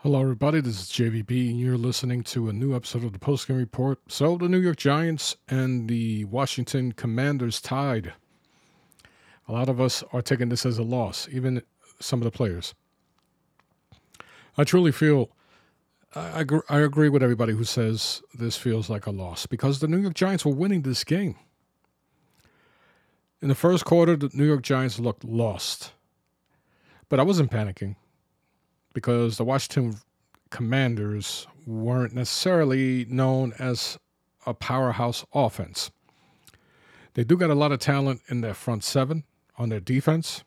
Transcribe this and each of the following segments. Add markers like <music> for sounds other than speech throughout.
Hello, everybody. This is JVB, and you're listening to a new episode of the Postgame Report. So, the New York Giants and the Washington Commanders tied. A lot of us are taking this as a loss, even some of the players. I truly feel, I, I, I agree with everybody who says this feels like a loss because the New York Giants were winning this game. In the first quarter, the New York Giants looked lost, but I wasn't panicking because the Washington Commanders weren't necessarily known as a powerhouse offense. They do got a lot of talent in their front seven on their defense.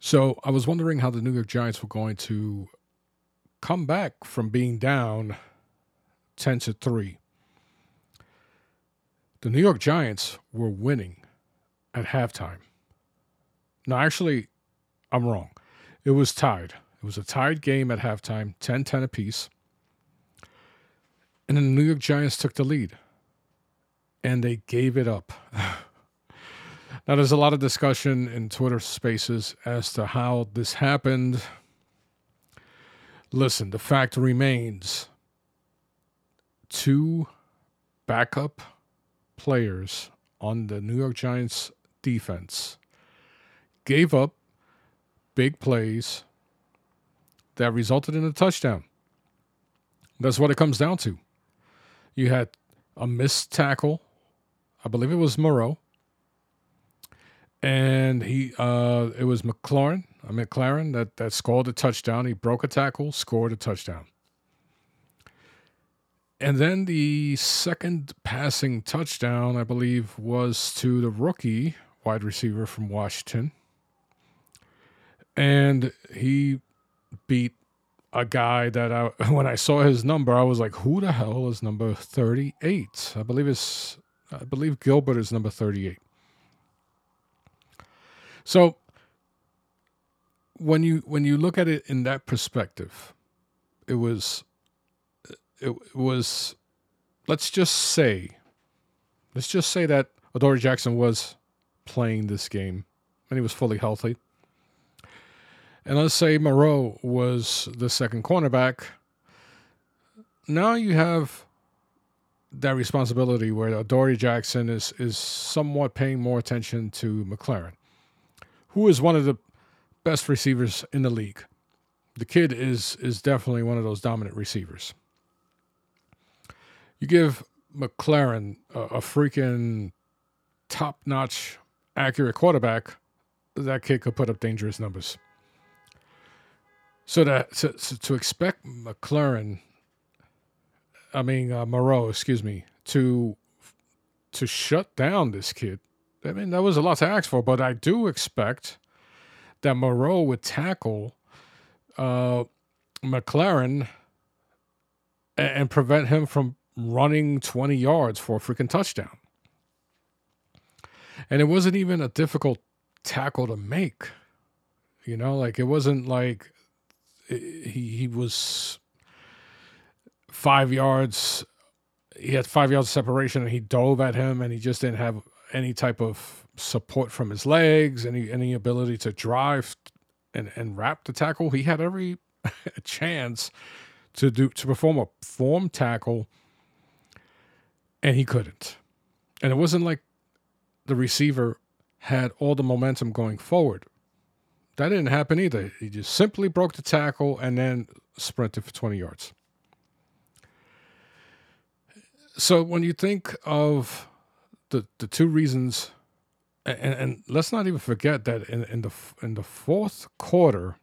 So I was wondering how the New York Giants were going to come back from being down 10 to 3. The New York Giants were winning at halftime. No, actually, I'm wrong. It was tied. It was a tied game at halftime, 10 10 apiece. And then the New York Giants took the lead and they gave it up. <laughs> now, there's a lot of discussion in Twitter spaces as to how this happened. Listen, the fact remains two backup players on the New York Giants defense gave up big plays that resulted in a touchdown. That's what it comes down to. You had a missed tackle. I believe it was Moreau. And he uh it was McLaurin, uh, McLaurin that, that scored a touchdown. He broke a tackle, scored a touchdown. And then the second passing touchdown, I believe, was to the rookie wide receiver from Washington and he beat a guy that I, <laughs> when I saw his number, I was like, "Who the hell is number 38?" I believe it's I believe Gilbert is number 38. So when you when you look at it in that perspective, it was it, was let's just say let's just say that Adoree Jackson was playing this game and he was fully healthy. And let's say Moreau was the second cornerback. Now you have that responsibility where Adoree Jackson is is somewhat paying more attention to McLaurin, who is one of the best receivers in the league. The kid is is definitely one of those dominant receivers. You give McLaurin a, a freaking top notch accurate quarterback, that kid could put up dangerous numbers. So to, to, to expect McLaurin, I mean uh, Moreau, excuse me, to to shut down this kid, I mean that was a lot to ask for. But I do expect that Moreau would tackle uh, McLaurin and, and prevent him from running 20 yards for a freaking touchdown. And it wasn't even a difficult tackle to make. You know, like it wasn't like he he was five yards. He had five yards of separation, and he dove at him, and he just didn't have any type of support from his legs, any any ability to drive and and wrap the tackle. He had every <laughs> chance to do to perform a form tackle, and he couldn't. And it wasn't like the receiver had all the momentum going forward. That didn't happen either. He just simply broke the tackle and then sprinted for 20 yards. So when you think of the the two reasons, and, and let's not even forget that in, in the in the fourth quarter,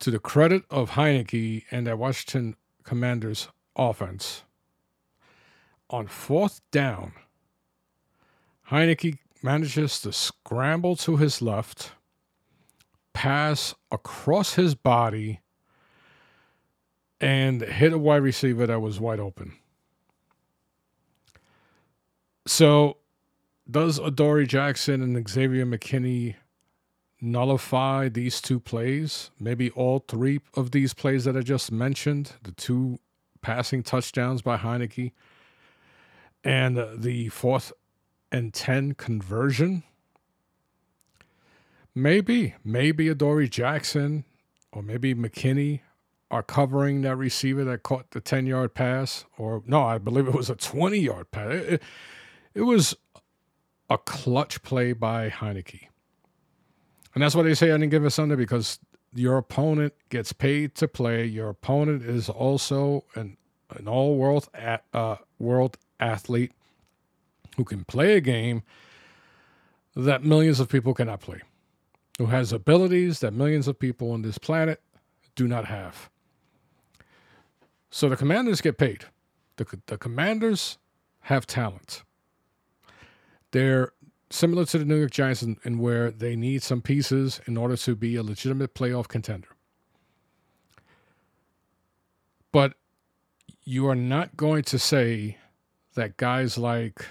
to the credit of Heinicke and that Washington Commanders offense, on fourth down, Heinicke manages to scramble to his left, pass across his body, and hit a wide receiver that was wide open. So, does Adoree Jackson and Xavier McKinney nullify these two plays? Maybe all three of these plays that I just mentioned, the two passing touchdowns by Heinicke, and the fourth and 10 conversion? Maybe. Maybe Adoree Jackson or maybe McKinney are covering that receiver that caught the 10 yard pass. Or no, I believe it was a 20 yard pass. It, it, it was a clutch play by Heinicke. And that's why they say I didn't give given Sunday because your opponent gets paid to play. Your opponent is also an an all world uh, world athlete who can play a game that millions of people cannot play, who has abilities that millions of people on this planet do not have. So the commanders get paid. The, the commanders have talent. They're similar to the New York Giants in, in where they need some pieces in order to be a legitimate playoff contender. But you are not going to say that guys like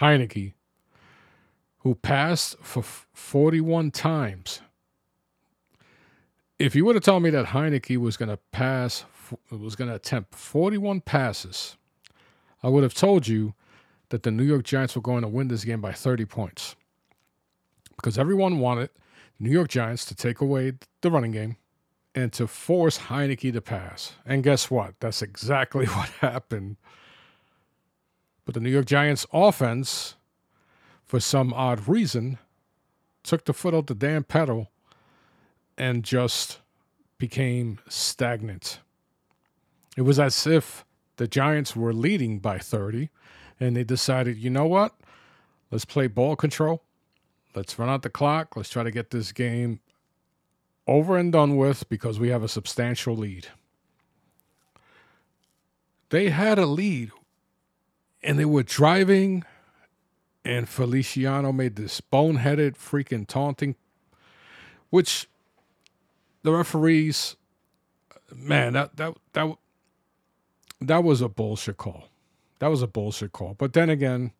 Heinicke, who passed for 41 times, if you would have told me that Heinicke was going to pass, was going to attempt 41 passes, I would have told you that the New York Giants were going to win this game by 30 points. Because everyone wanted New York Giants to take away the running game and to force Heinicke to pass. And guess what? That's exactly <laughs> what happened. But the New York Giants offense, for some odd reason, took the foot off the damn pedal and just became stagnant. It was as if the Giants were leading by 30 and they decided, you know what? Let's play ball control. Let's run out the clock. Let's try to get this game over and done with because we have a substantial lead. They had a lead and they were driving, and Feliciano made this boneheaded freaking taunting, which the referees, man, that that that that was a bullshit call. That was a bullshit call. But then again,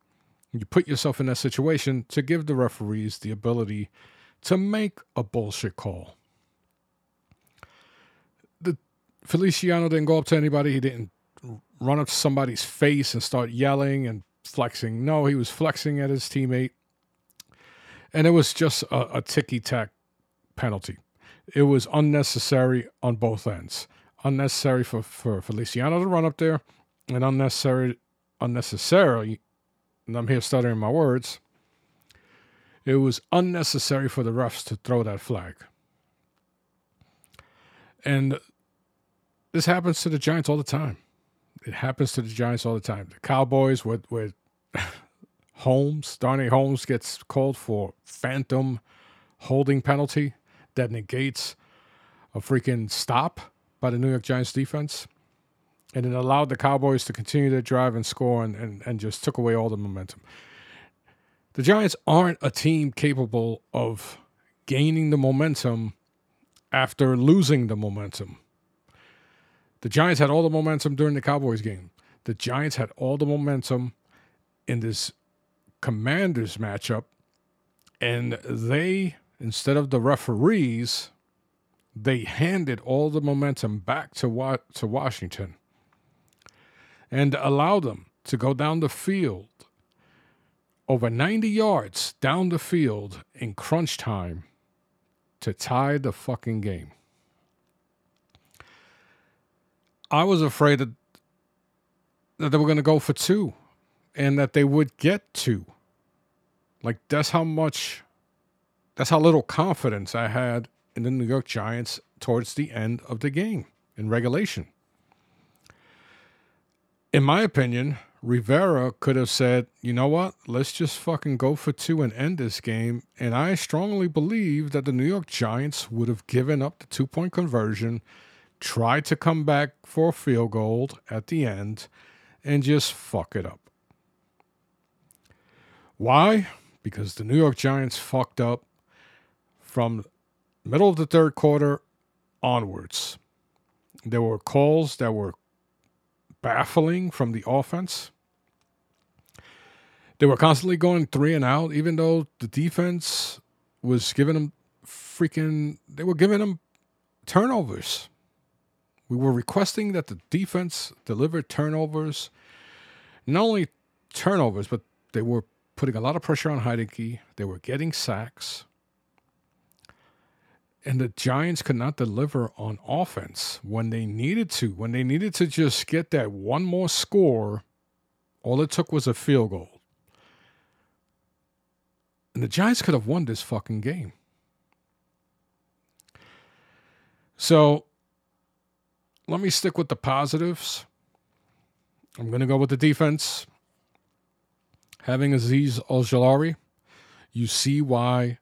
you put yourself in that situation to give the referees the ability to make a bullshit call. The Feliciano didn't go up to anybody. He didn't run up to somebody's face and start yelling and flexing. No, he was flexing at his teammate. And it was just a, a ticky tack penalty. It was unnecessary on both ends. Unnecessary for, for Feliciano to run up there and unnecessary unnecessarily, and I'm here stuttering my words, it was unnecessary for the refs to throw that flag. And this happens to the Giants all the time. It happens to the Giants all the time. The Cowboys with with <laughs> Holmes, Darnay Holmes gets called for phantom holding penalty that negates a freaking stop by the New York Giants defense and it allowed the Cowboys to continue to drive and score and, and, and just took away all the momentum. The Giants aren't a team capable of gaining the momentum after losing the momentum. The Giants had all the momentum during the Cowboys game. The Giants had all the momentum in this Commanders matchup, and they, instead of the referees, they handed all the momentum back to wa- to Washington and allowed them to go down the field over 90 yards down the field in crunch time to tie the fucking game. I was afraid that, that they were going to go for two and that they would get two. Like, that's how much, that's how little confidence I had in the New York Giants towards the end of the game in regulation in my opinion, Rivera could have said, you know what, let's just fucking go for two and end this game. And I strongly believe that the New York Giants would have given up the two point conversion, tried to come back for a field goal at the end, and just fuck it up. Why? Because the New York Giants fucked up from middle of the third quarter onwards. There were calls that were baffling from the offense. They were constantly going three and out, even though the defense was giving them freaking, they were giving them turnovers. We were requesting that the defense deliver turnovers, not only turnovers, but they were putting a lot of pressure on Heinicke. They were getting sacks. and the Giants could not deliver on offense when they needed to. When they needed to just get that one more score, all it took was a field goal. And the Giants could have won this fucking game. So let me stick with the positives. I'm going to go with the defense. Having Azeez Ojulari, you see why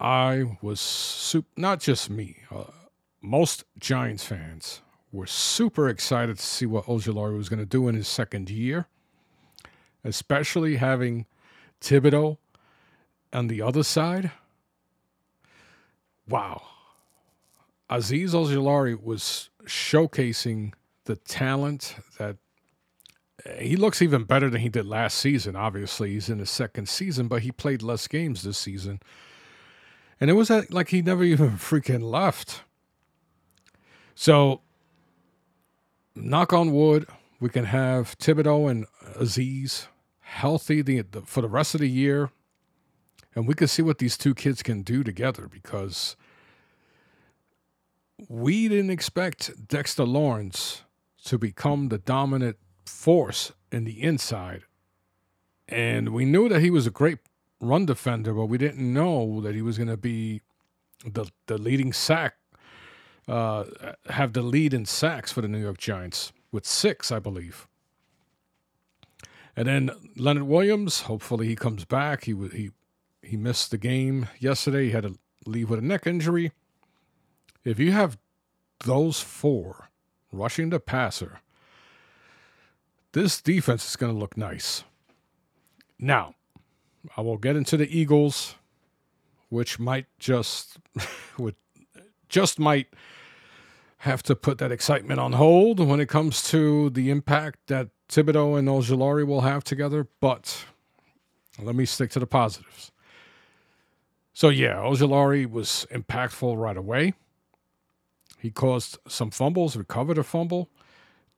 I was super, not just me, uh, most Giants fans were super excited to see what Ojulari was going to do in his second year, especially having Thibodeaux on the other side. Wow. Azeez Ojulari was showcasing the talent that eh, he looks even better than he did last season. Obviously, he's in his second season, but he played less games this season. And it was like he never even <laughs> freaking left. So, knock on wood, we can have Thibodeaux and Azeez healthy the, the, for the rest of the year. And we can see what these two kids can do together because we didn't expect Dexter Lawrence to become the dominant force in the inside. And we knew that he was a great run defender, but we didn't know that he was going to be the the leading sack, uh, have the lead in sacks for the New York Giants with six, I believe. And then Leonard Williams, hopefully he comes back. He he he missed the game yesterday. He had to leave with a neck injury. If you have those four rushing the passer, this defense is going to look nice. Now, I will get into the Eagles, which might just <laughs> would just might have to put that excitement on hold when it comes to the impact that Thibodeaux and Ojulari will have together. But let me stick to the positives. So yeah, Ojulari was impactful right away. He caused some fumbles, recovered a fumble.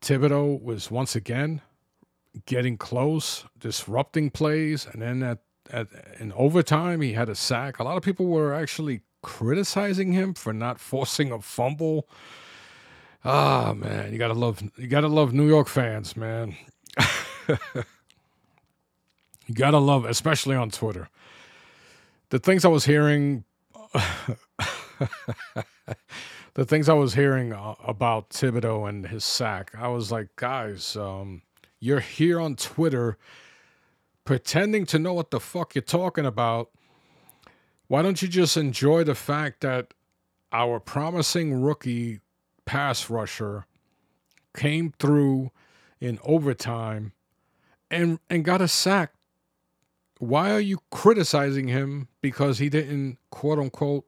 Thibodeaux was once again getting close, disrupting plays, and then at, at in overtime he had a sack. A lot of people were actually criticizing him for not forcing a fumble. Ah man, you gotta love you gotta love New York fans, man. <laughs> you gotta love, especially on Twitter. The things I was hearing, <laughs> the things I was hearing uh, about Thibodeaux and his sack, I was like, guys, um, you're here on Twitter pretending to know what the fuck you're talking about. Why don't you just enjoy the fact that our promising rookie pass rusher came through in overtime and and got a sack? Why are you criticizing him because he didn't quote unquote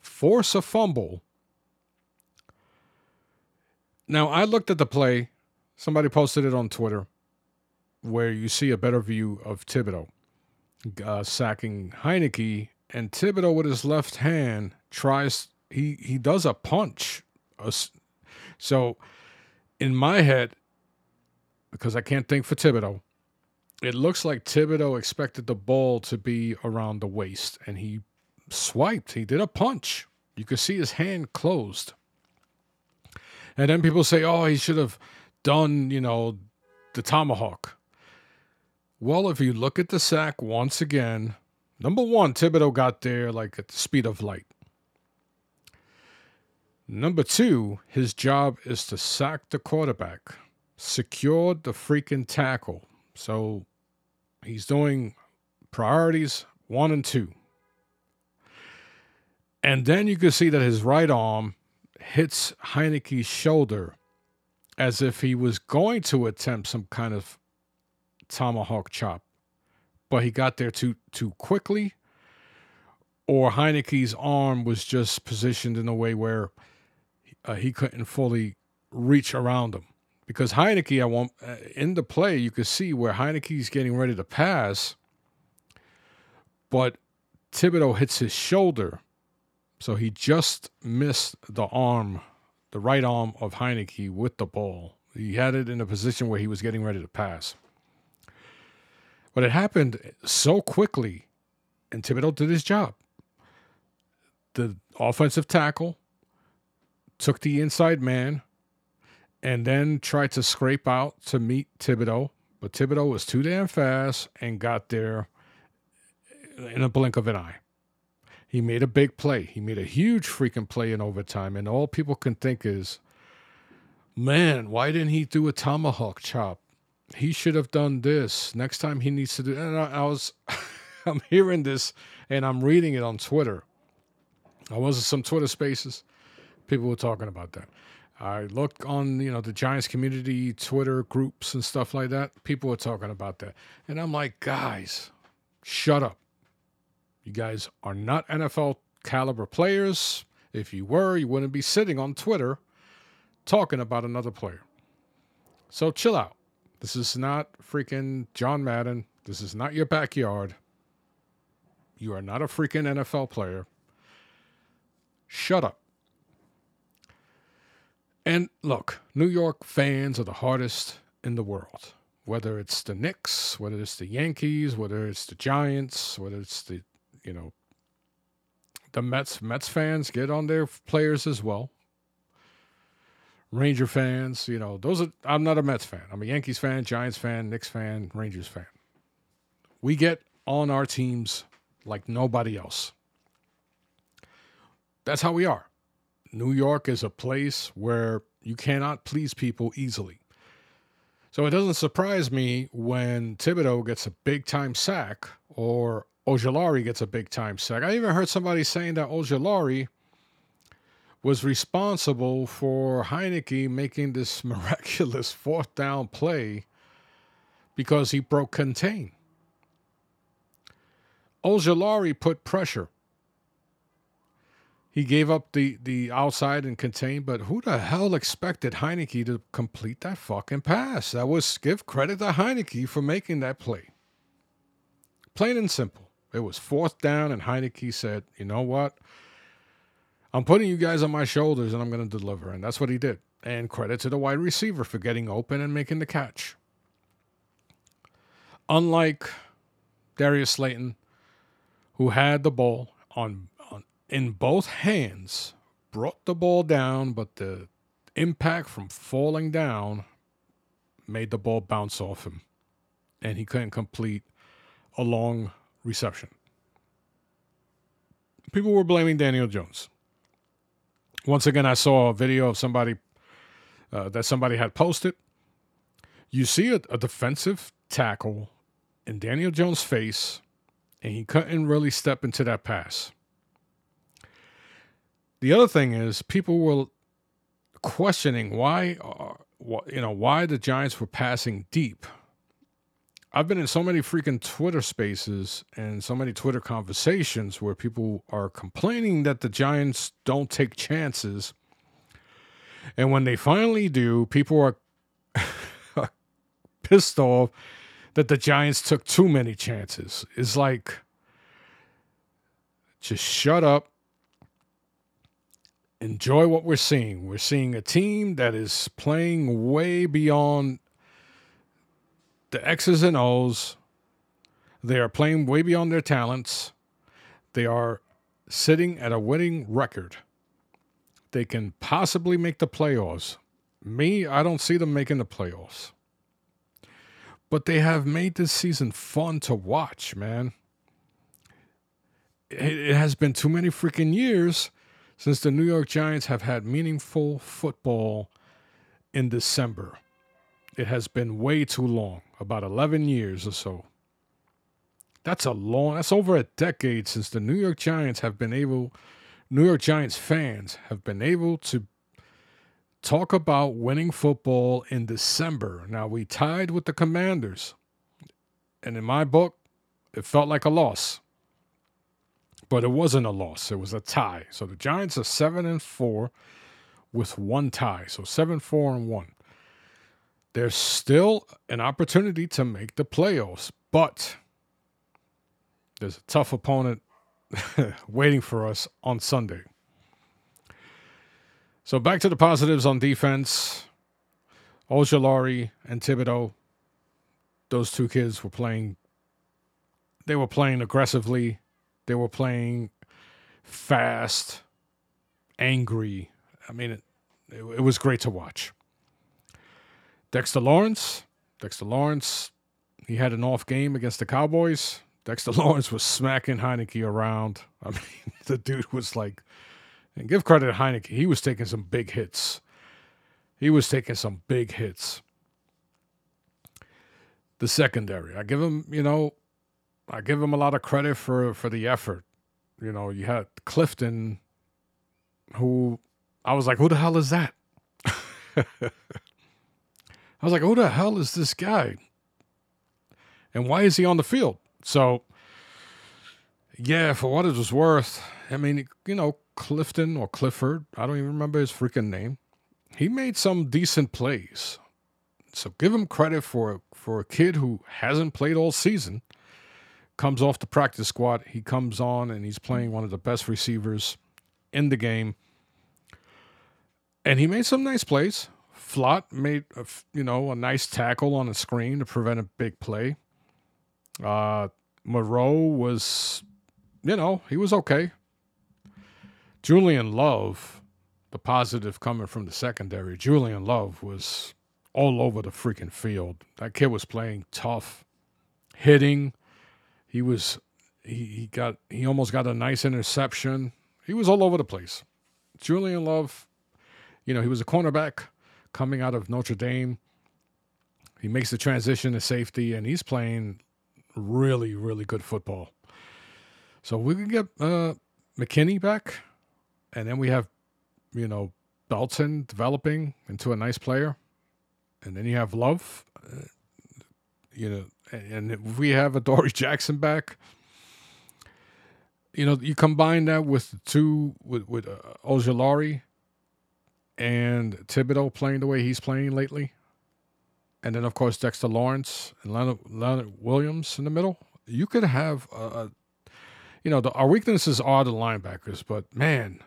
force a fumble? Now I looked at the play Somebody posted it on Twitter where you see a better view of Thibodeaux uh, sacking Heinicke, and Thibodeaux with his left hand tries he he does a punch. So in my head, because I can't think for Thibodeaux, it looks like Thibodeaux expected the ball to be around the waist, and he swiped. He did a punch. You could see his hand closed. And then people say, "Oh, he should have done, you know, the tomahawk. Well, if you look at the sack once again, number one, Thibodeaux got there like at the speed of light. Number two, his job is to sack the quarterback, secure the freaking tackle. So he's doing priorities one and two. And then you can see that his right arm hits Heinicke's shoulder as if he was going to attempt some kind of tomahawk chop, but he got there too too quickly, or Heinicke's arm was just positioned in a way where uh, he couldn't fully reach around him. Because Heinicke, I want uh, in the play, you can see where Heinicke's getting ready to pass, but Thibodeaux hits his shoulder, so he just missed the arm the right arm of Heinicke with the ball. He had it in a position where he was getting ready to pass. But it happened so quickly, and Thibodeaux did his job. the offensive tackle took the inside man and then tried to scrape out to meet Thibodeaux. but Thibodeaux was too damn fast and got there in a blink of an eye. He made a big play. He made a huge freaking play in overtime, and all people can think is, man, why didn't he do a tomahawk chop? He should have done this. Next time he needs to do. And I, I was, <laughs> I'm hearing this, and I'm reading it on Twitter. I was in some Twitter spaces. People were talking about that. I look on, you know, the Giants community Twitter groups and stuff like that. People were talking about that. And I'm like, guys, shut up. You guys are not NFL caliber players. If you were, you wouldn't be sitting on Twitter talking about another player. So chill out. This is not freaking John Madden. This is not your backyard. You are not a freaking NFL player. Shut up. And look, New York fans are the hardest in the world. Whether it's the Knicks, whether it's the Yankees, whether it's the Giants, whether it's the, you know, the Mets, Mets fans get on their players as well. Ranger fans, you know, those are I'm not a Mets fan. I'm a Yankees fan, Giants fan, Knicks fan, Rangers fan. We get on our teams like nobody else. That's how we are. New York is a place where you cannot please people easily. So it doesn't surprise me when Thibodeaux gets a big time sack or Ojulari gets a big time sack. I even heard somebody saying that Ojulari was responsible for Heinicke making this <laughs> miraculous fourth down play because he broke contain. Ojulari put pressure he gave up the the outside and contain, but who the hell expected Heinicke to complete that fucking pass? That was give credit to Heinicke for making that play. Plain and simple. It was fourth down, and Heinicke said, "You know what? I'm putting you guys on my shoulders, and I'm going to deliver." And that's what he did. And credit to the wide receiver for getting open and making the catch. Unlike Darius Slayton, who had the ball on in both hands, brought the ball down, but the impact from falling down made the ball bounce off him, and he couldn't complete a long reception. People were blaming Daniel Jones. Once again, I saw a video of somebody uh, that somebody had posted. You see a, a defensive tackle in Daniel Jones' face, and he couldn't really step into that pass. The other thing is people were questioning why, uh, you know, why the Giants were passing deep. I've been in so many freaking Twitter spaces and so many Twitter conversations where people are complaining that the Giants don't take chances. And when they finally do, people are <laughs> pissed off that the Giants took too many chances. It's like, just shut up enjoy what we're seeing. We're seeing a team that is playing way beyond the X's and O's. They are playing way beyond their talents. They are sitting at a winning record. They can possibly make the playoffs. Me, I don't see them making the playoffs. But they have made this season fun to watch, man. It, has been too many freaking years since the New York Giants have had meaningful football in December. It has been way too long, about 11 years or so. That's a long, that's over a decade since the New York Giants have been able, New York Giants fans have been able to talk about winning football in December. Now, we tied with the Commanders, and in my book, it felt like a loss but it wasn't a loss. It was a tie. So the Giants are seven and four with one tie. So seven, four, and one. There's still an opportunity to make the playoffs, but there's a tough opponent <laughs> waiting for us on Sunday. So back to the positives on defense. Ojulari and Thibodeaux, those two kids were playing. They were playing aggressively. They were playing fast, angry. I mean, it, it, it was great to watch. Dexter Lawrence, Dexter Lawrence, he had an off game against the Cowboys. Dexter <laughs> Lawrence was smacking Heinicke around. I mean, <laughs> the dude was like, and give credit to Heinicke, he was taking some big hits. He was taking some big hits. The secondary, I give him, you know, I give him a lot of credit for for the effort. You know, you had Clifton, who I was like, who the hell is that? <laughs> I was like, who the hell is this guy? And why is he on the field? So, yeah, for what it was worth, I mean, you know, Clifton or Clifford, I don't even remember his freaking name. He made some decent plays. So give him credit for for a kid who hasn't played all season comes off the practice squad. He comes on and he's playing one of the best receivers in the game. And he made some nice plays. Flott made, a, you know, a nice tackle on a screen to prevent a big play. Uh, Moreau was, you know, he was okay. Julian Love, the positive coming from the secondary, Julian Love was all over the freaking field. That kid was playing tough, hitting, he was he, he got he almost got a nice interception. He was all over the place. Julian Love, you know, he was a cornerback coming out of Notre Dame. He makes the transition to safety, and he's playing really, really good football. So we can get uh, McKinney back, and then we have, you know, Belton developing into a nice player, and then you have Love. Uh, you know, and if we have Adoree <laughs> Jackson back, you know, you combine that with the two with with uh, and Thibodeaux playing the way he's playing lately, and then of course Dexter Lawrence and Leonard, Leonard Williams in the middle. You could have a, a you know, the, our weaknesses are the linebackers, but man,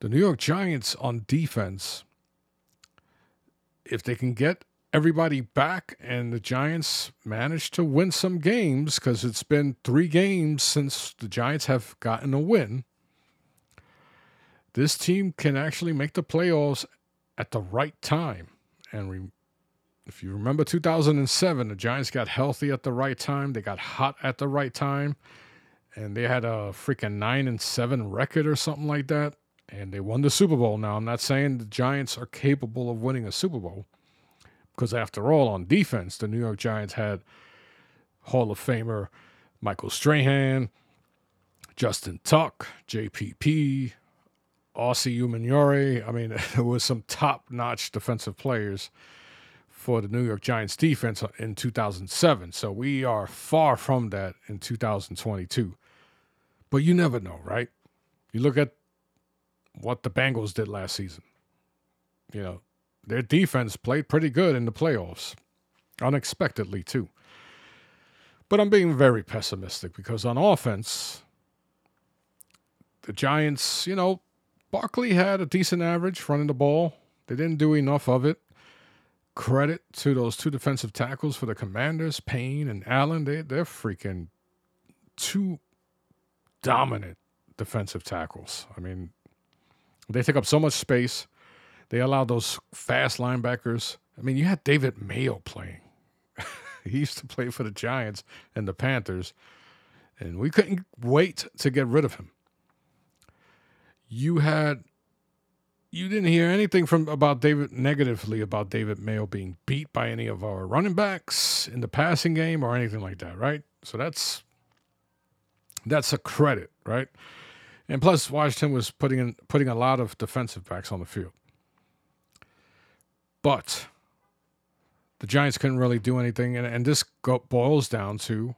the New York Giants on defense, if they can get everybody back, and the Giants manage to win some games because it's been three games since the Giants have gotten a win. This team can actually make the playoffs at the right time. And re- if you remember 2007, the Giants got healthy at the right time, they got hot at the right time, and they had a freaking 9 and 7 record or something like that. And they won the Super Bowl. Now, I'm not saying the Giants are capable of winning a Super Bowl because after all, on defense, the New York Giants had Hall of Famer Michael Strahan, Justin Tuck, JPP, Osi Umenyiora. I mean, <laughs> there was some top-notch defensive players for the New York Giants defense uh, in 2007. So we are far from that in 2022. But you never know, right? You look at what the Bengals did last season. You know, their defense played pretty good in the playoffs, unexpectedly, too. But I'm being very pessimistic because on offense, the Giants, you know, Barkley had a decent average running the ball. They didn't do enough of it. Credit to those two defensive tackles for the Commanders, Payne and Allen. They, they're freaking two dominant defensive tackles. I mean, they take up so much space. They allowed those fast linebackers. I mean, you had David Mayo playing. <laughs> he used to play for the Giants and the Panthers, and we couldn't wait to get rid of him. You had you didn't hear anything from about David negatively about David Mayo being beat by any of our running backs in the passing game or anything like that, right? So that's that's a credit, right? And plus, Washington was putting in putting a lot of defensive backs on the field. But the Giants couldn't really do anything, and, and this go, boils down to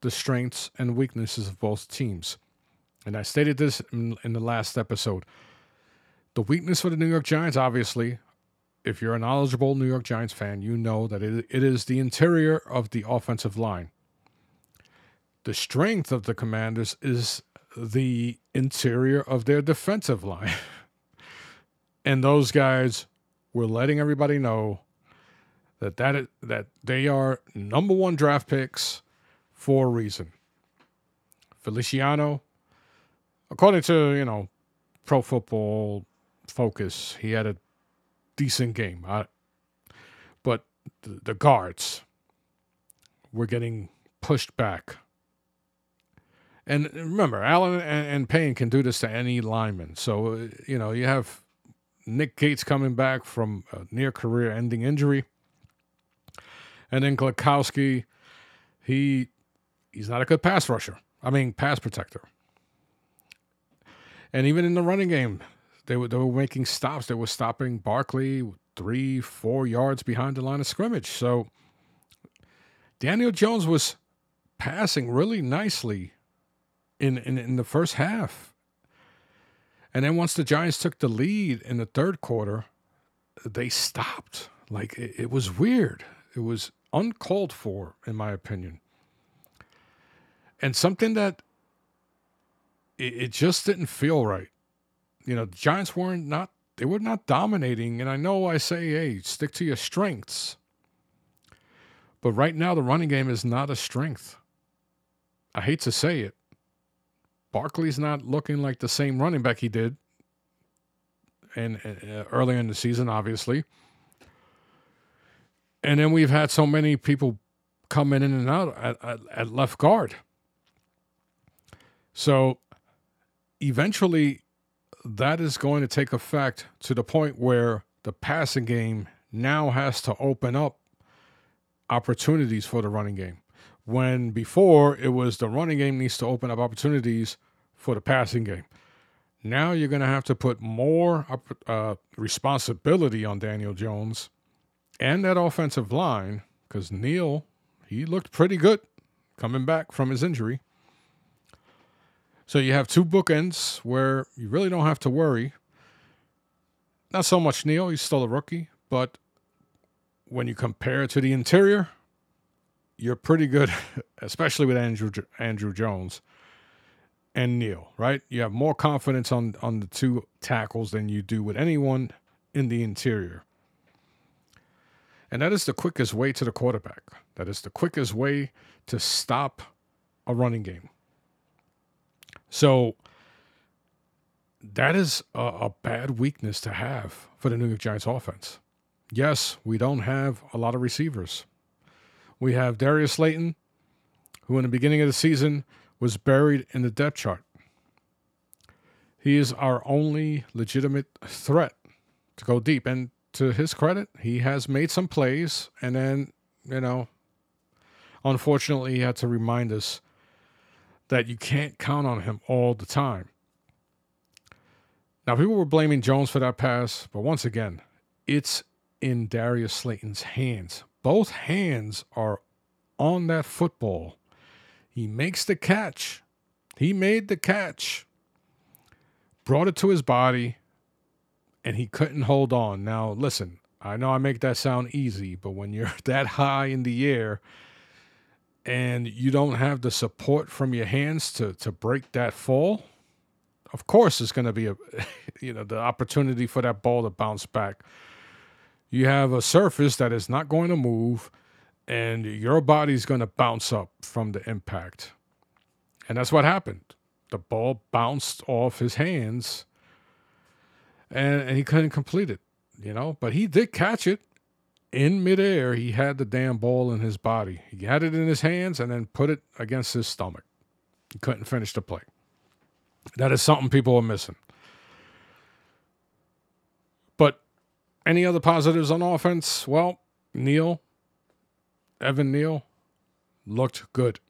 the strengths and weaknesses of both teams. And I stated this in, in the last episode. The weakness for the New York Giants, obviously, if you're a knowledgeable New York Giants fan, you know that it, it is the interior of the offensive line. The strength of the Commanders is the interior of their defensive line. <laughs> and those guys we're letting everybody know that that is, that they are number one draft picks for a reason. Feliciano, according to you know, Pro Football Focus, he had a decent game. I, but the, the guards were getting pushed back. And remember, Allen and, and Payne can do this to any lineman. So, uh, you know, you have Nick Gates coming back from a near career ending injury. And then Gladkowski, he he's not a good pass rusher. I mean, pass protector. And even in the running game, they were they were making stops. They were stopping Barkley three, four yards behind the line of scrimmage. So Daniel Jones was passing really nicely in, in, in the first half. And then once the Giants took the lead in the third quarter, they stopped. Like it, it was weird. It was uncalled for, in my opinion. And something that it, it just didn't feel right. You know, the Giants weren't not they were not dominating. And I know I say, hey, stick to your strengths. But right now, the running game is not a strength. I hate to say it. Barkley's not looking like the same running back he did and uh, earlier in the season, obviously. And then we've had so many people come in and out at, at, at left guard. So eventually, that is going to take effect to the point where the passing game now has to open up opportunities for the running game. When before it was the running game needs to open up opportunities for the passing game. Now you're going to have to put more uh, responsibility on Daniel Jones and that offensive line because Neal, he looked pretty good coming back from his injury. So you have two bookends where you really don't have to worry. Not so much Neal, he's still a rookie, but when you compare it to the interior, you're pretty good, <laughs> especially with Andrew Andrew Jones and Neal, right? You have more confidence on on the two tackles than you do with anyone in the interior. And that is the quickest way to the quarterback. That is the quickest way to stop a running game. So that is a, a, bad weakness to have for the New York Giants offense. Yes, we don't have a lot of receivers. We have Darius Slayton, who in the beginning of the season was buried in the depth chart. He is our only legitimate threat to go deep. And to his credit, he has made some plays. And then, you know, unfortunately, he had to remind us that you can't count on him all the time. Now, people were blaming Jones for that pass, but once again, it's in Darius Slayton's hands. Both hands are on that football. He makes the catch. He made the catch, brought it to his body, and he couldn't hold on. Now, listen, I know I make that sound easy, but when you're <laughs> that high in the air, and you don't have the support from your hands to to break that fall, of course it's going to be a <laughs> you know the opportunity for that ball to bounce back. You have a surface that is not going to move and your body's going to bounce up from the impact. And that's what happened. The ball bounced off his hands and, and he couldn't complete it, you know, but he did catch it in midair, he had the damn ball in his body. He had it in his hands and then put it against his stomach. He couldn't finish the play. That is something people are missing. But any other positives on offense? Well, Neal, Evan Neal, looked good.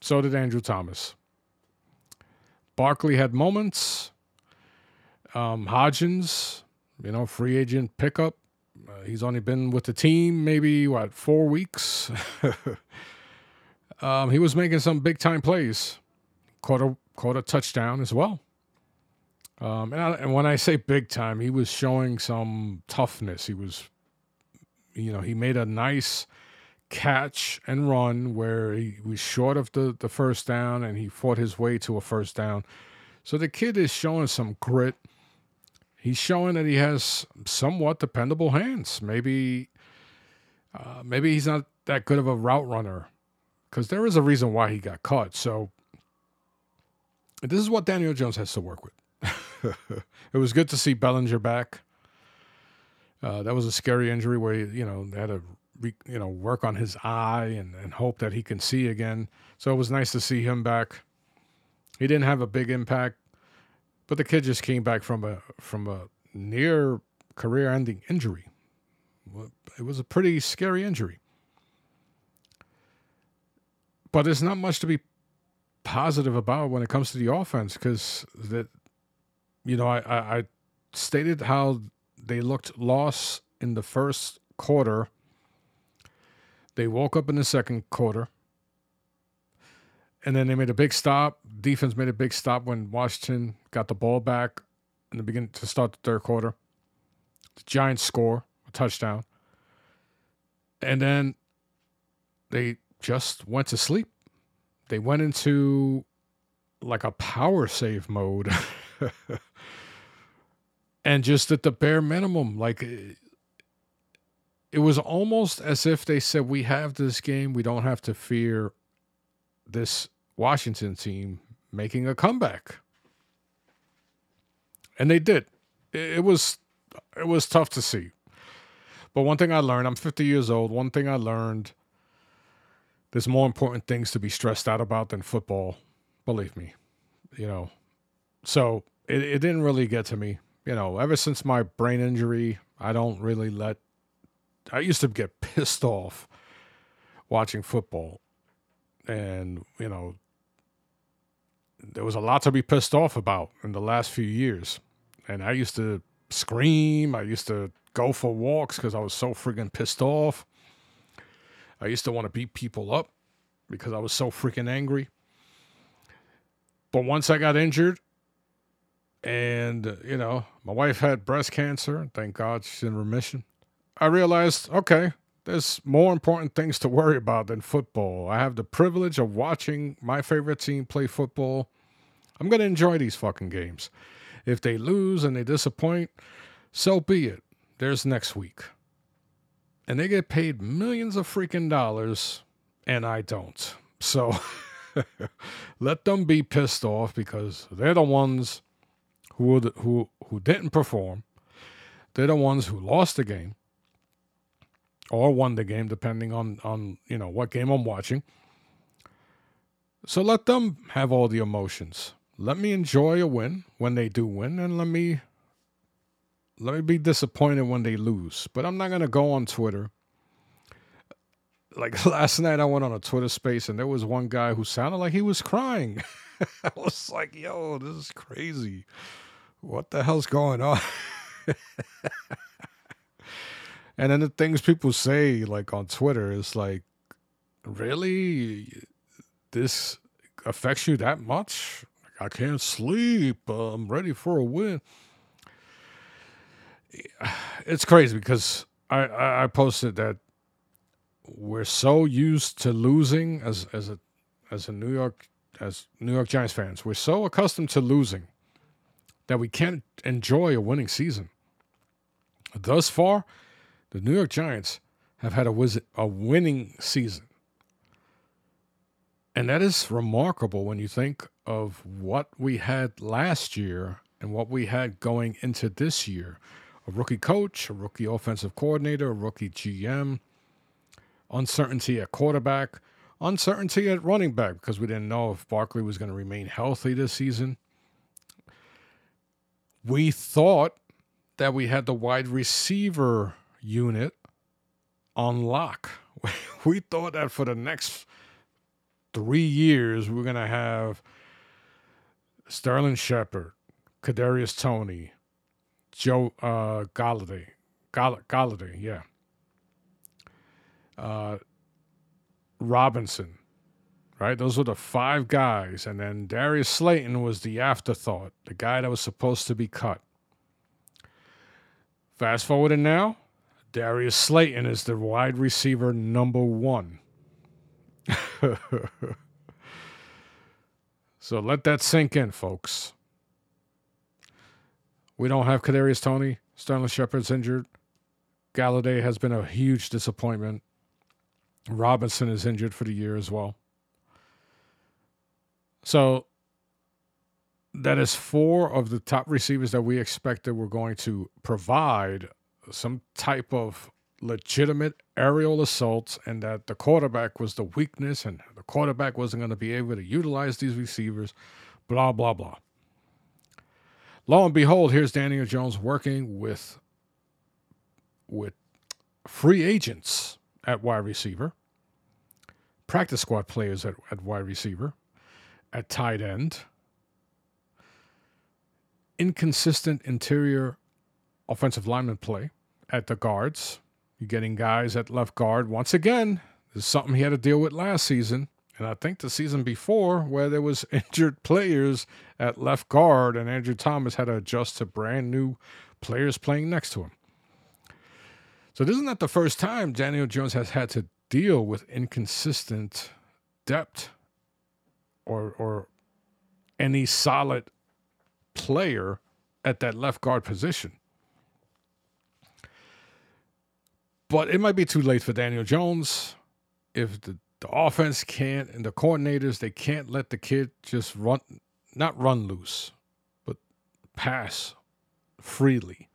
So did Andrew Thomas. Barkley had moments. Um, Hodgins, you know, free agent pickup, uh, he's only been with the team maybe what four weeks. <laughs> um, he was making some big time plays, caught a caught a touchdown as well. Um, and, I, and when I say big time, he was showing some toughness. He was, you know, he made a nice catch and run where he was short of the, the first down and he fought his way to a first down. So the kid is showing some grit he's showing that he has somewhat dependable hands. Maybe, uh, maybe he's not that good of a route runner, because there is a reason why he got caught. So this is what Daniel Jones has to work with. <laughs> it was good to see Bellinger back. Uh, that was a scary injury where he, you know they had to you know work on his eye and, and hope that he can see again. So it was nice to see him back. He didn't have a big impact, but the kid just came back from a from a near career-ending injury. It was a pretty scary injury, but there's not much to be positive about when it comes to the offense because that you know I, I, I stated how they looked lost in the first quarter. They woke up in the second quarter. And then they made a big stop. Defense made a big stop when Washington got the ball back in the beginning to start the third quarter. The Giants score a touchdown. And then they just went to sleep. They went into like a power save mode. <laughs> and just at the bare minimum, like it was almost as if they said, "We have this game. We don't have to fear this Washington team making a comeback." And they did. It was it was tough to see. But one thing I learned, I'm 50 years old. One thing I learned, there's more important things to be stressed out about than football. Believe me, you know. So it, it didn't really get to me you know, ever since my brain injury, I don't really let. I used to get <laughs> pissed off watching football. And, you know, there was a lot to be pissed off about in the last few years. And I used to scream. I used to go for walks because I was so freaking pissed off. I used to want to beat people up because I was so freaking angry. But once I got injured, and, you know, my wife had breast cancer. Thank God she's in remission. I realized, okay, there's more important things to worry about than football. I have the privilege of watching my favorite team play football. I'm going to enjoy these fucking games. If they lose and they disappoint, so be it. There's next week. And they get paid millions of freaking dollars, and I don't. So <laughs> let them be pissed off because they're the ones who who who didn't perform. They're the ones who lost the game or won the game, depending on on you know what game I'm watching. So let them have all the emotions. Let me enjoy a win when they do win, and let me let me be disappointed when they lose. But I'm not gonna go on Twitter. Like <laughs> last night, I went on a Twitter space, and there was one guy who sounded like he was crying. <laughs> I was like, "Yo, this is crazy." what the hell's going on? <laughs> and then the things people say, like on Twitter, is like, really? This affects you that much? I can't sleep. Uh, I'm ready for a win. It's crazy because I, I posted that we're so used to losing as as a as a New York as New York Giants fans. We're so accustomed to losing that we can't enjoy a winning season. Thus far, the New York Giants have had a, a winning season. And that is remarkable when you think of what we had last year and what we had going into this year. A rookie coach, a rookie offensive coordinator, a rookie GM, uncertainty at quarterback, uncertainty at running back because we didn't know if Barkley was going to remain healthy this season we thought that we had the wide receiver unit on lock. <laughs> we thought that for the next three years we are going to have Sterling Shepard, Kadarius Toney, Joe uh, Golladay, Gall- Golladay, yeah, uh, Robinson, right? Those were the five guys. And then Darius Slayton was the afterthought, the guy that was supposed to be cut. Fast forward now, Darius Slayton is the wide receiver number one. <laughs> so let that sink in, folks. We don't have Kadarius Toney. Sterling Shepard's injured. Golladay has been a huge disappointment. Robinson is injured for the year as well. So that is four of the top receivers that we expected were going to provide some type of legitimate aerial assaults and that the quarterback was the weakness and the quarterback wasn't going to be able to utilize these receivers, blah, blah, blah. Lo and behold, here's Daniel Jones working with with free agents at wide receiver, practice squad players at, at wide receiver, at tight end, inconsistent interior offensive lineman play at the guards. You're getting guys at left guard. Once again, this is something he had to deal with last season. And I think the season before, where there was <laughs> injured players at left guard, and Andrew Thomas had to adjust to brand new players playing next to him. So this is not the first time Daniel Jones has had to deal with inconsistent depth or or any solid player at that left guard position. But it might be too late for Daniel Jones if the, the offense can't and the coordinators they can't let the kid just run not run loose, but pass freely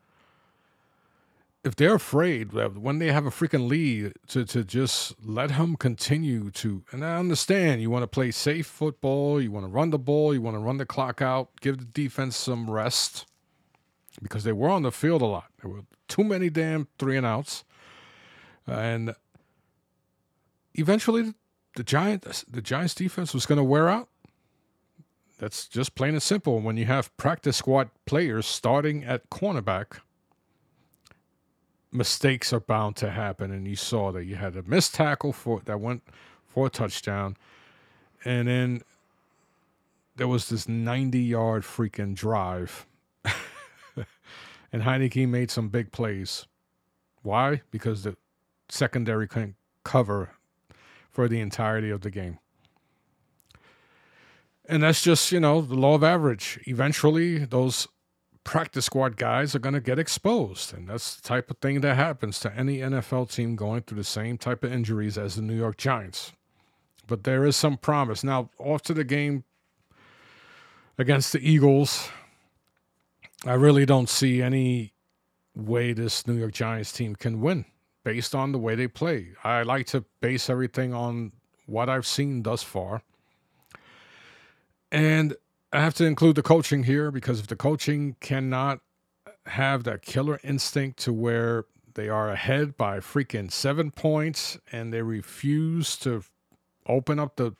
if they're afraid when they have a freaking lead to, to just let him continue to and I understand you want to play safe football, you want to run the ball, you want to run the clock out, give the defense some rest because they were on the field a lot. There were too many damn three and outs. And eventually the giant the Giants defense was going to wear out. That's just plain and simple when you have practice squad players starting at cornerback mistakes are bound to happen, and you saw that you had a missed tackle for that went for a touchdown, and then there was this 90 yard freaking drive, <laughs> and Heinicke made some big plays. Why? Because the secondary couldn't cover for the entirety of the game. And that's just, you know, the law of average. Eventually, those practice squad guys are going to get exposed. And that's the type of thing that happens to any NFL team going through the same type of injuries as the New York Giants. But there is some promise. Now, off to the game against the Eagles, I really don't see any way this New York Giants team can win based on the way they play. I like to base everything on what I've seen thus far. And I have to include the coaching here because if the coaching cannot have that killer instinct to where they are ahead by freaking seven points and they refuse to open up the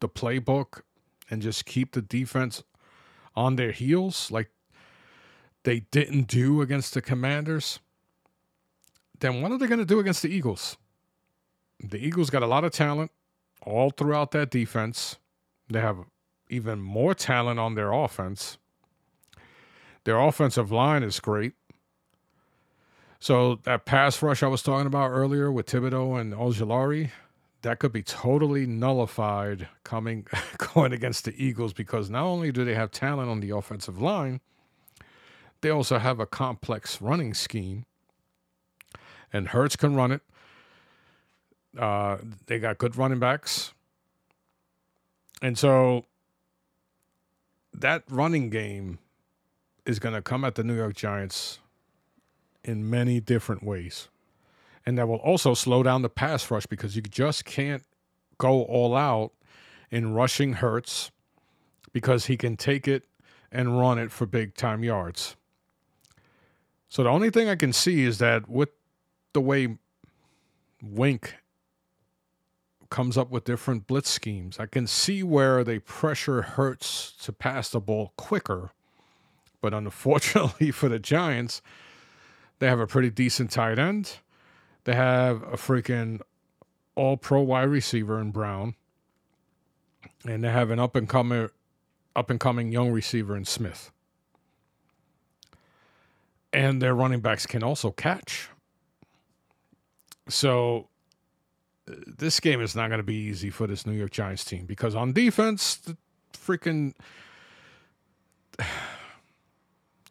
the playbook and just keep the defense on their heels like they didn't do against the commanders then what are they going to do against the eagles the eagles got a lot of talent all throughout that defense they have even more talent on their offense. Their offensive line is great. So that pass rush I was talking about earlier with Thibodeaux and Ojulari, that could be totally nullified coming <laughs> going against the Eagles because not only do they have talent on the offensive line, they also have a complex running scheme. And Hurts can run it. Uh, they got good running backs. And so that running game is going to come at the New York Giants in many different ways. And that will also slow down the pass rush because you just can't go all out in rushing Hurts because he can take it and run it for big time yards. So the only thing I can see is that with the way Wink comes up with different blitz schemes. I can see where they pressure Hurts to pass the ball quicker, but unfortunately <laughs> for the Giants, they have a pretty decent tight end. They have a freaking all pro wide receiver in Brown. And they have an up and coming up and coming young receiver in Smith. And their running backs can also catch. So this game is not going to be easy for this New York Giants team because on defense, the freaking <sighs>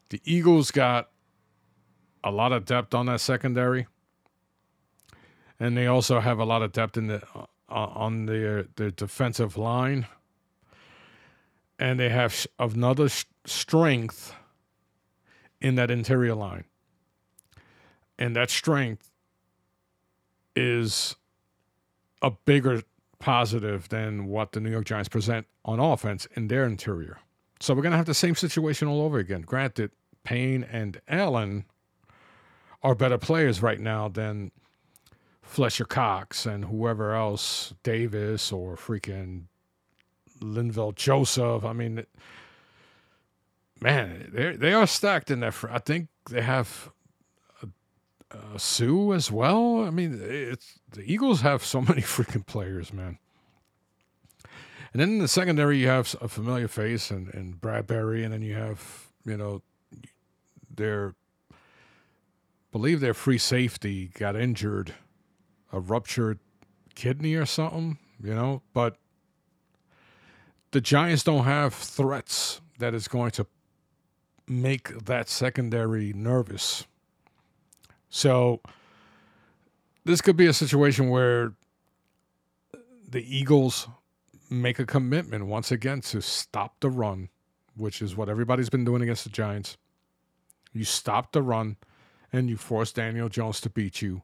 the Eagles got a lot of depth on that secondary, and they also have a lot of depth in the uh, on their their defensive line. and they have another strength in that interior line. And that strength is a bigger positive than what the New York Giants present on offense in their interior. So we're going to have the same situation all over again. Granted, Payne and Allen are better players right now than Fletcher Cox and whoever else, Davis or freaking Linval Joseph. I mean, man, they they are stacked in that. Fr- I think they have uh, Suh as well. I mean, it's the Eagles have so <laughs> many freaking players, man. And then in the secondary, you have a familiar face and, and Bradberry, and then you have, you know, their, believe their free safety got injured, a ruptured kidney or something, you know, but the Giants don't have threats that is going to make that secondary nervous. So this could be a situation where the Eagles make a commitment once again to stop the run, which is what everybody's been doing against the Giants. You stop the run and you force Daniel Jones to beat you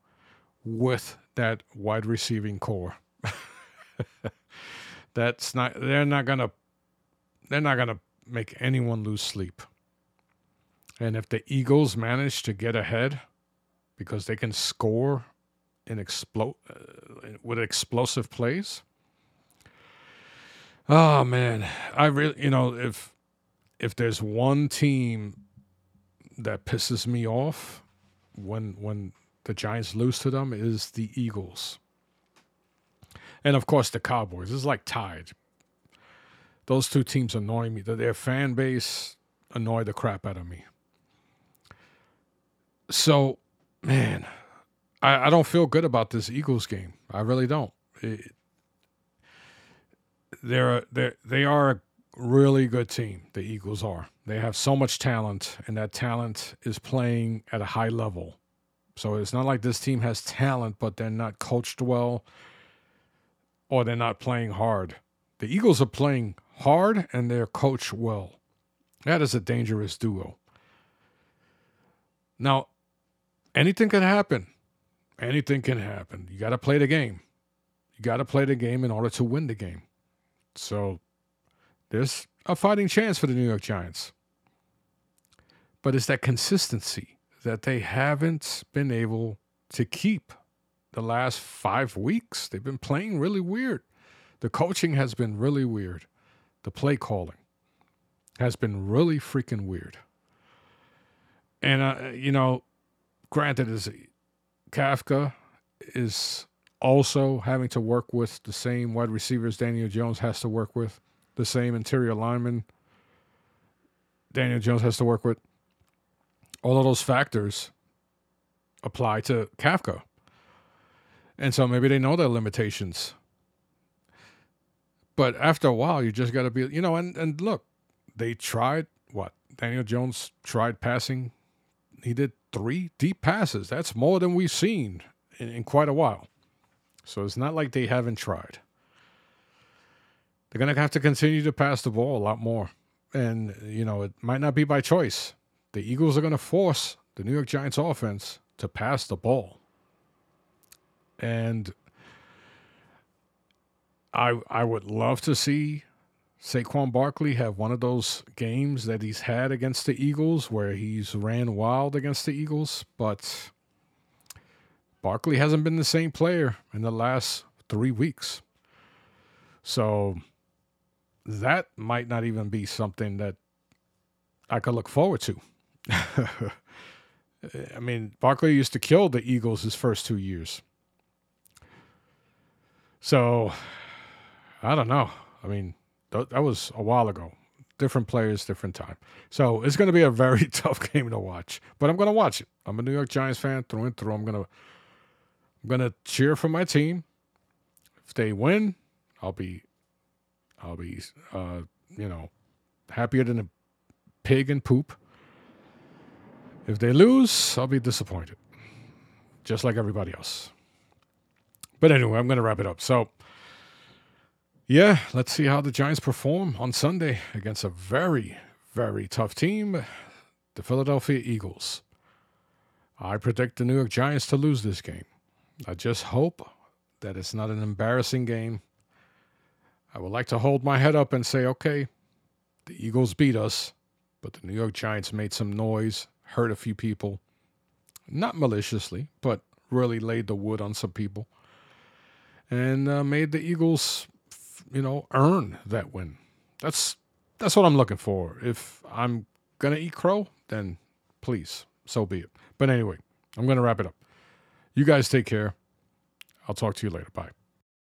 with that wide receiving corps. <laughs> That's not they're not going to they're not going to make anyone lose sleep. And if the Eagles manage to get ahead because they can score in explode uh, with explosive plays, Oh man, I really, you know, if if there's one team that pisses me off when when the Giants lose to them is the Eagles. And of course the Cowboys. It's like tied. Those two teams annoy me. Their fan base annoy the crap out of me. So, man, I, I don't feel good about this Eagles game. I really don't. It, they're they they are a really good team. The Eagles are. They have so much talent, and that talent is playing at a high level. So it's not like this team has talent, but they're not coached well, or they're not playing hard. The Eagles are playing hard, and they're coached well. That is a dangerous duo. Now, anything can happen. Anything can happen. You got to play the game. You got to play the game in order to win the game. So there's a fighting chance for the New York Giants. But it's that consistency that they haven't been able to keep the last five weeks. They've been playing really weird. The coaching has been really weird. The play calling has been really freaking weird. And, uh, you know, granted, is Kafka is also having to work with the same wide receivers Daniel Jones has to work with, the same interior lineman Daniel Jones has to work with. All of those factors apply to Kafka. And so maybe they know their limitations. But after a while, you just got to be, you know, and, and look, they tried what? Daniel Jones tried passing. He did three deep passes. That's more than we've seen in, in quite a while. So it's not like they haven't tried. They're going to have to continue to pass the ball a lot more. And, you know, it might not be by choice. The Eagles are going to force the New York Giants offense to pass the ball. And I I would love to see Saquon Barkley have one of those games that he's had against the Eagles where he's ran wild against the Eagles, but Barkley hasn't been the same player in the last three weeks. So that might not even be something that I could look forward to. <laughs> I mean, Barkley used to kill the Eagles his first two years. So I don't know. I mean, that was a while ago. Different players, different time. So it's going to be a very <laughs> tough game to watch, but I'm going to watch it. I'm a New York Giants fan through and through. I'm going to I'm gonna cheer for my team. If they win, I'll be, I'll be, uh, you know, happier than a pig in poop. If they lose, I'll be disappointed, just like everybody else. But anyway, I'm gonna wrap it up. So, yeah, let's see how the Giants perform on Sunday against a very, very tough team, the Philadelphia Eagles. I predict the New York Giants to lose this game. I just hope that it's not an embarrassing game. I would like to hold my head up and say, okay, the Eagles beat us, but the New York Giants made some noise, hurt a few people. Not maliciously, but really laid the wood on some people. And uh, made the Eagles, you know, earn that win. That's that's what I'm looking for. If I'm gonna eat crow, then please, so be it. But anyway, I'm gonna wrap it up. You guys take care. I'll talk to you later. Bye.